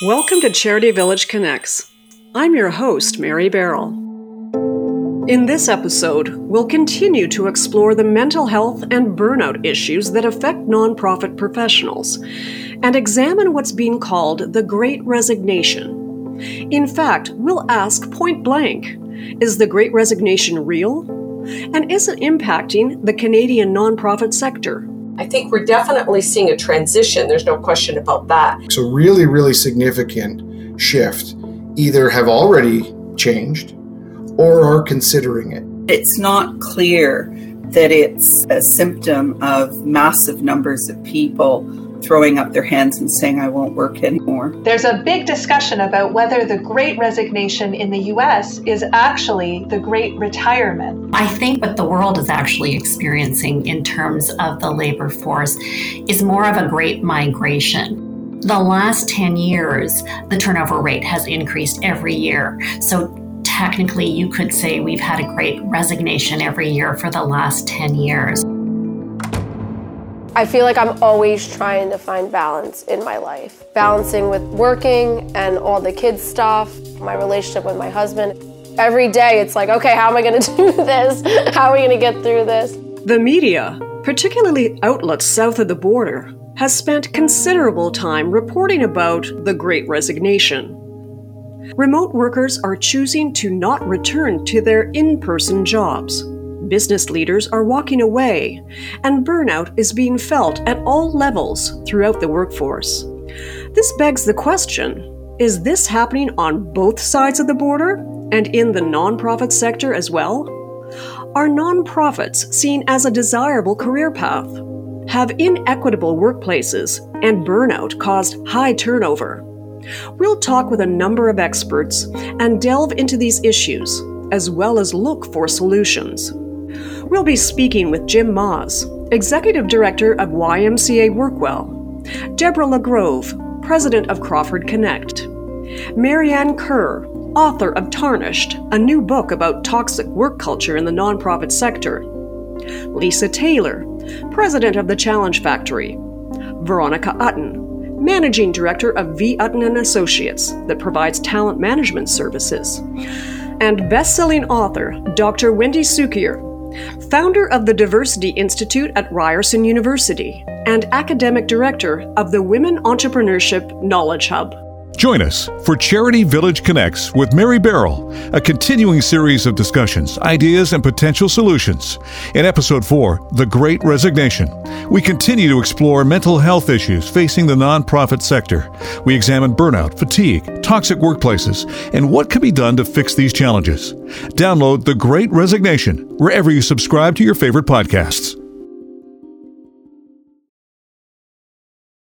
Welcome to Charity Village Connects. I'm your host, Mary Barroll. In this episode, we'll continue to explore the mental health and burnout issues that affect nonprofit professionals and examine what's being called the Great Resignation. In fact, we'll ask point blank is the Great Resignation real? And is it impacting the Canadian nonprofit sector? I think we're definitely seeing a transition. There's no question about that. So, really, really significant shift either have already changed or are considering it. It's not clear that it's a symptom of massive numbers of people throwing up their hands and saying, I won't work anymore. There's a big discussion about whether the great resignation in the US is actually the great retirement. I think what the world is actually experiencing in terms of the labor force is more of a great migration. The last 10 years, the turnover rate has increased every year. So technically, you could say we've had a great resignation every year for the last 10 years. I feel like I'm always trying to find balance in my life. Balancing with working and all the kids' stuff, my relationship with my husband. Every day it's like, okay, how am I going to do this? How are we going to get through this? The media, particularly outlets south of the border, has spent considerable time reporting about the Great Resignation. Remote workers are choosing to not return to their in person jobs. Business leaders are walking away, and burnout is being felt at all levels throughout the workforce. This begs the question is this happening on both sides of the border and in the nonprofit sector as well? Are nonprofits seen as a desirable career path? Have inequitable workplaces and burnout caused high turnover? We'll talk with a number of experts and delve into these issues, as well as look for solutions. We'll be speaking with Jim Maas, Executive Director of YMCA Workwell, Deborah LaGrove, President of Crawford Connect, Marianne Kerr, author of Tarnished, a new book about toxic work culture in the nonprofit sector, Lisa Taylor, President of the Challenge Factory, Veronica Utton, Managing Director of V. Utton and Associates that provides talent management services, and best-selling author Dr. Wendy Cukier, founder of the Diversity Institute at Ryerson University and academic director of the Women Entrepreneurship Knowledge Hub. Join us for Charity Village Connects with Mary Barroll, a continuing series of discussions, ideas, and potential solutions. In episode 4, The Great Resignation, we continue to explore mental health issues facing the nonprofit sector. We examine burnout, fatigue, toxic workplaces, and what can be done to fix these challenges. Download The Great Resignation wherever you subscribe to your favorite podcasts.